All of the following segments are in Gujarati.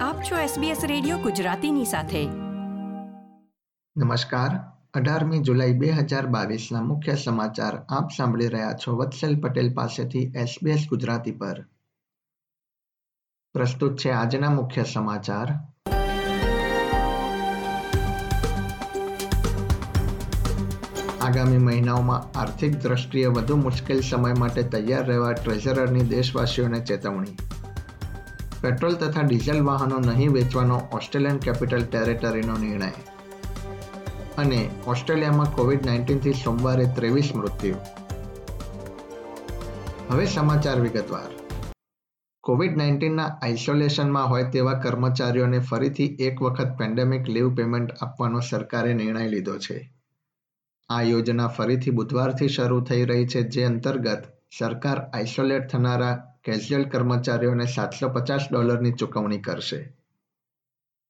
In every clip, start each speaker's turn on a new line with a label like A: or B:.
A: આપ છો SBS રેડિયો ગુજરાતીની સાથે.
B: નમસ્કાર. અઢારમી જુલાઈ 2022 ના મુખ્ય સમાચાર આપ સાંભળી રહ્યા છો વત્સલ પટેલ પાસેથી SBS ગુજરાતી પર. પ્રસ્તુત છે આજના મુખ્ય સમાચાર. આગામી મહિનાઓમાં આર્થિક દ્રષ્ટિએ વધુ મુશ્કેલ સમય માટે તૈયાર રહેવા ટ્રેઝરરની દેશવાસીઓને ચેતવણી. પેટ્રોલ તથા ડીઝલ વાહનો નહીં વેચવાનો ઓસ્ટ્રેલિયન કેપિટલ ટેરેટરીનો નિર્ણય. અને ઓસ્ટ્રેલિયામાં કોવિડ નાઇન્ટીનથી સોમવારે ત્રેવીસ મૃત્યુ. હવે સમાચાર વિગતવાર. કોવિડ નાઇન્ટીનના આઇસોલેશનમાં હોય તેવા કર્મચારીઓને ફરીથી એક વખત પેન્ડેમિક લીવ પેમેન્ટ આપવાનો સરકારે નિર્ણય લીધો છે. આ યોજના ફરીથી બુધવારથી શરૂ થઈ રહી છે, જે અંતર્ગત સરકાર આઇસોલેટ થનારા કેઝ્યુઅલ કર્મચારીઓને સાતસો પચાસ ડોલરની ચૂકવણી કરશે.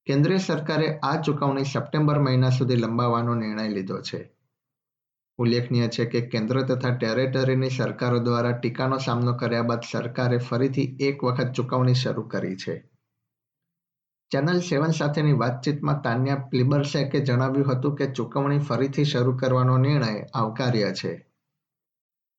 B: કેન્દ્રીય સરકારે આ ચૂકવણી સપ્ટેમ્બર મહિના સુધી લંબાવવાનો નિર્ણય લીધો છે. ઉલ્લેખનીય છે કે કેન્દ્ર તથા ટેરેટરીની સરકારો દ્વારા ટીકાનો સામનો કર્યા બાદ સરકારે ફરીથી એક વખત ચૂકવણી શરૂ કરી છે. ચેનલ સેવન સાથેની વાતચીતમાં તાન્યા પ્લિબર્સેકે જણાવ્યું હતું કે ચૂકવણી ફરીથી શરૂ કરવાનો નિર્ણય આવકાર્ય છે.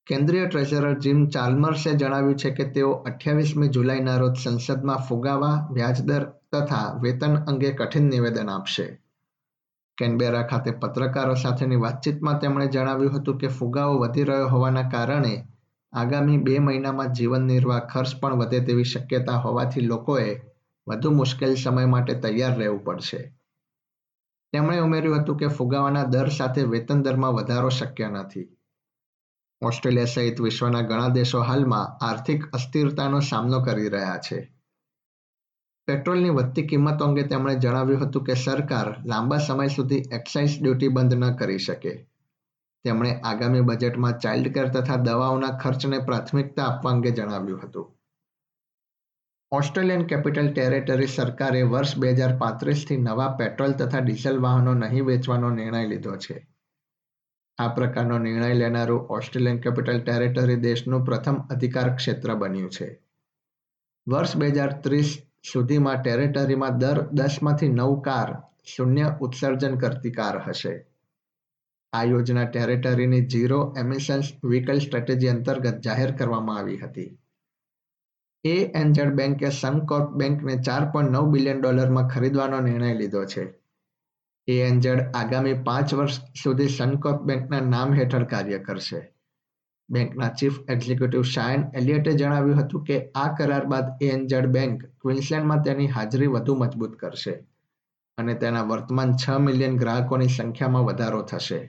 B: કેન્દ્રીય ટ્રેઝરર જીમ ચાલ્મર્સે જણાવ્યું છે કે તેઓ અઠ્યાવીસમી જુલાઈના રોજ સંસદમાં ફુગાવા, વ્યાજદર તથા વેતન અંગે કઠિન નિવેદન આપશે. કેનબેરા ખાતે પત્રકારો સાથેની વાતચીતમાં તેમણે જણાવ્યું હતું કે ફુગાવો વધી રહ્યો હોવાના કારણે આગામી બે મહિનામાં જીવન નિર્વાહ ખર્ચ પણ વધે તેવી શક્યતા હોવાથી લોકોએ વધુ મુશ્કેલ સમય માટે તૈયાર રહેવું પડશે. તેમણે ઉમેર્યું હતું કે ફુગાવાના દર સાથે વેતન દરમાં વધારો શક્ય નથી. ઓસ્ટ્રેલિયા સહિત વિશ્વના ઘણા દેશો હાલમાં આર્થિક અસ્થિરતાનો સામનો કરી રહ્યા છે. પેટ્રોલની વધતી કિંમતો અંગે તેમણે જણાવ્યું હતું કે સરકાર લાંબા સમય સુધી એક્સાઇઝ ડ્યુટી બંધ ન કરી શકે. તેમણે આગામી બજેટમાં ચાઇલ્ડ કેર તથા દવાઓના ખર્ચને પ્રાથમિકતા આપવા અંગે જણાવ્યું હતું. ઓસ્ટ્રેલિયન કેપિટલ ટેરેટરી સરકારે વર્ષ બે હજાર પાંત્રીસથી નવા પેટ્રોલ તથા ડીઝલ વાહનો નહીં વેચવાનો નિર્ણય લીધો છે. આ પ્રકારનો નિર્ણય લેનારું ઓસ્ટ્રેલિયન કેપિટલ ટેરેટરી દેશનું પ્રથમ અધિકાર ક્ષેત્ર બન્યું છે. વર્ષ બે હજાર ત્રીસ સુધીમાં ટેરેટરીમાં દર દસમાંથી નવ કાર શૂન્ય ઉત્સર્જન કરતી કાર હશે. આ યોજના ટેરેટરીની ઝીરો એમિશન્સ વ્હીકલ સ્ટ્રેટેજી અંતર્ગત જાહેર કરવામાં આવી હતી. એ એન્જેડ બેંકે સનકોર્પ બેંકને ચાર પોઈન્ટ નવ બિલિયન ડોલરમાં ખરીદવાનો નિર્ણય લીધો છે. એએનઝેડ આગામી પાંચ વર્ષ સુધી સનકોપ બેંકના નામ હેઠળ કાર્ય કરશે. બેંકના ચીફ એક્ઝિક્યુટિવ શાયન એલિયટે જણાવ્યું હતું કે આ કરાર બાદ એએનઝેડ બેંક ક્વિન્સલેન્ડમાં તેની હાજરી વધુ મજબૂત કરશે અને તેના વર્તમાન છ મિલિયન ગ્રાહકોની સંખ્યામાં વધારો થશે.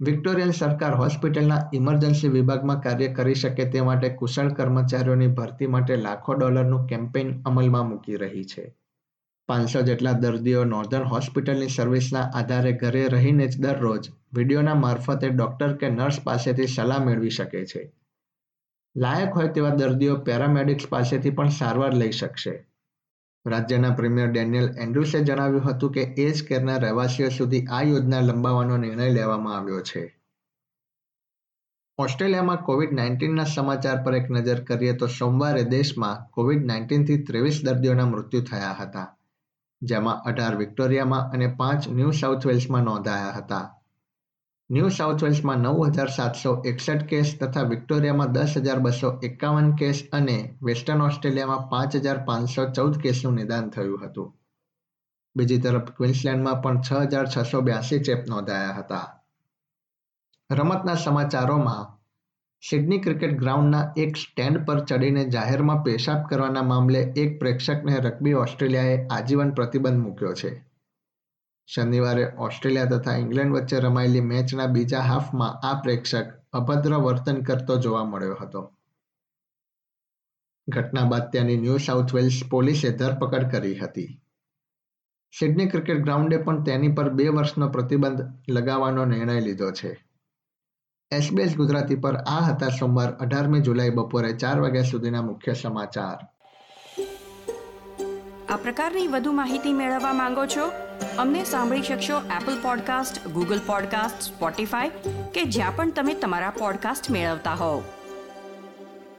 B: વિક્ટોરિયન સરકાર હોસ્પિટલના ઇમરજન્સી વિભાગમાં કાર્ય કરી શકે તે માટે કુશળ કર્મચારીઓની ભરતી માટે લાખો ડોલરનું કેમ્પેઇન અમલમાં મૂકી રહી છે. પાંચસો જેટલા દર્દીઓ નોર્ધન હોસ્પિટલની સર્વિસના આધારે ઘરે રહીને જ દરરોજ વિડીયોના મારફતે ડોક્ટર કે નર્સ પાસેથી સલાહ મેળવી શકે છે. લાયક હોય તેવા દર્દીઓ પેરામેડિક્સ પાસેથી પણ સારવાર લઈ શકશે. રાજ્યના પ્રીમિયર ડેનિયલ એન્ડ્રુસે જણાવ્યું હતું કે એજ કેરના રહેવાસીઓ સુધી આ યોજના લંબાવવાનો નિર્ણય લેવામાં આવ્યો છે. ઓસ્ટ્રેલિયામાં કોવિડ નાઇન્ટીનના સમાચાર પર એક નજર કરીએ તો સોમવારે દેશમાં કોવિડ નાઇન્ટીનથી ત્રેવીસ દર્દીઓના મૃત્યુ થયા હતા. જેમાં અઢાર વિક્ટોરિયામાં અને પાંચ ન્યૂ સાઉથ વેલ્સમાં નોંધાયા હતા. ન્યૂ સાઉથ વેલ્સમાં નવ હજાર સાતસો એકસઠ કેસ તથા વિક્ટોરિયામાં દસ હજાર બસો એકાવન કેસ અને વેસ્ટર્ન ઓસ્ટ્રેલિયામાં પાંચ હજાર પાંચસો ચૌદ કેસનું નિદાન થયું હતું. બીજી તરફ ક્વિન્સલેન્ડમાં પણ છ હજાર છસો બ્યાસી ચેપ નોંધાયા હતા. રમતના સમાચારોમાં સિડની ક્રિકેટ ગ્રાઉન્ડના એક સ્ટેન્ડ પર ચડીને જાહેરમાં પેશાબ કરવાના મામલે એક પ્રેક્ષકને રગ્બી ઓસ્ટ્રેલિયાએ આજીવન પ્રતિબંધ મૂક્યો છે. શનિવારે ઓસ્ટ્રેલિયા તથા ઇંગ્લેન્ડ વચ્ચે રમાયેલી મેચના બીજા હાફમાં આ પ્રેક્ષક અભદ્ર વર્તન કરતો જોવા મળ્યો હતો. ઘટના બાદ ત્યાંની ન્યૂ સાઉથ વેલ્સ પોલીસે ધરપકડ કરી હતી. સિડની ક્રિકેટ ગ્રાઉન્ડે પણ તેની પર બે વર્ષનો પ્રતિબંધ લગાવવાનો નિર્ણય લીધો છે. એસબીએસ ગુજરાતી પર આ હતા સોમવાર અઢારમી જુલાઈ બપોરે ચાર વાગ્યા સુધીના મુખ્ય સમાચાર.
A: આ પ્રકારની વધુ માહિતી મેળવવા માંગો છો? અમને સાંભળી શકશો Apple podcast Google podcast Spotify કે જ્યાં પણ તમે તમારા પોડકાસ્ટ મેળવતા હોવ.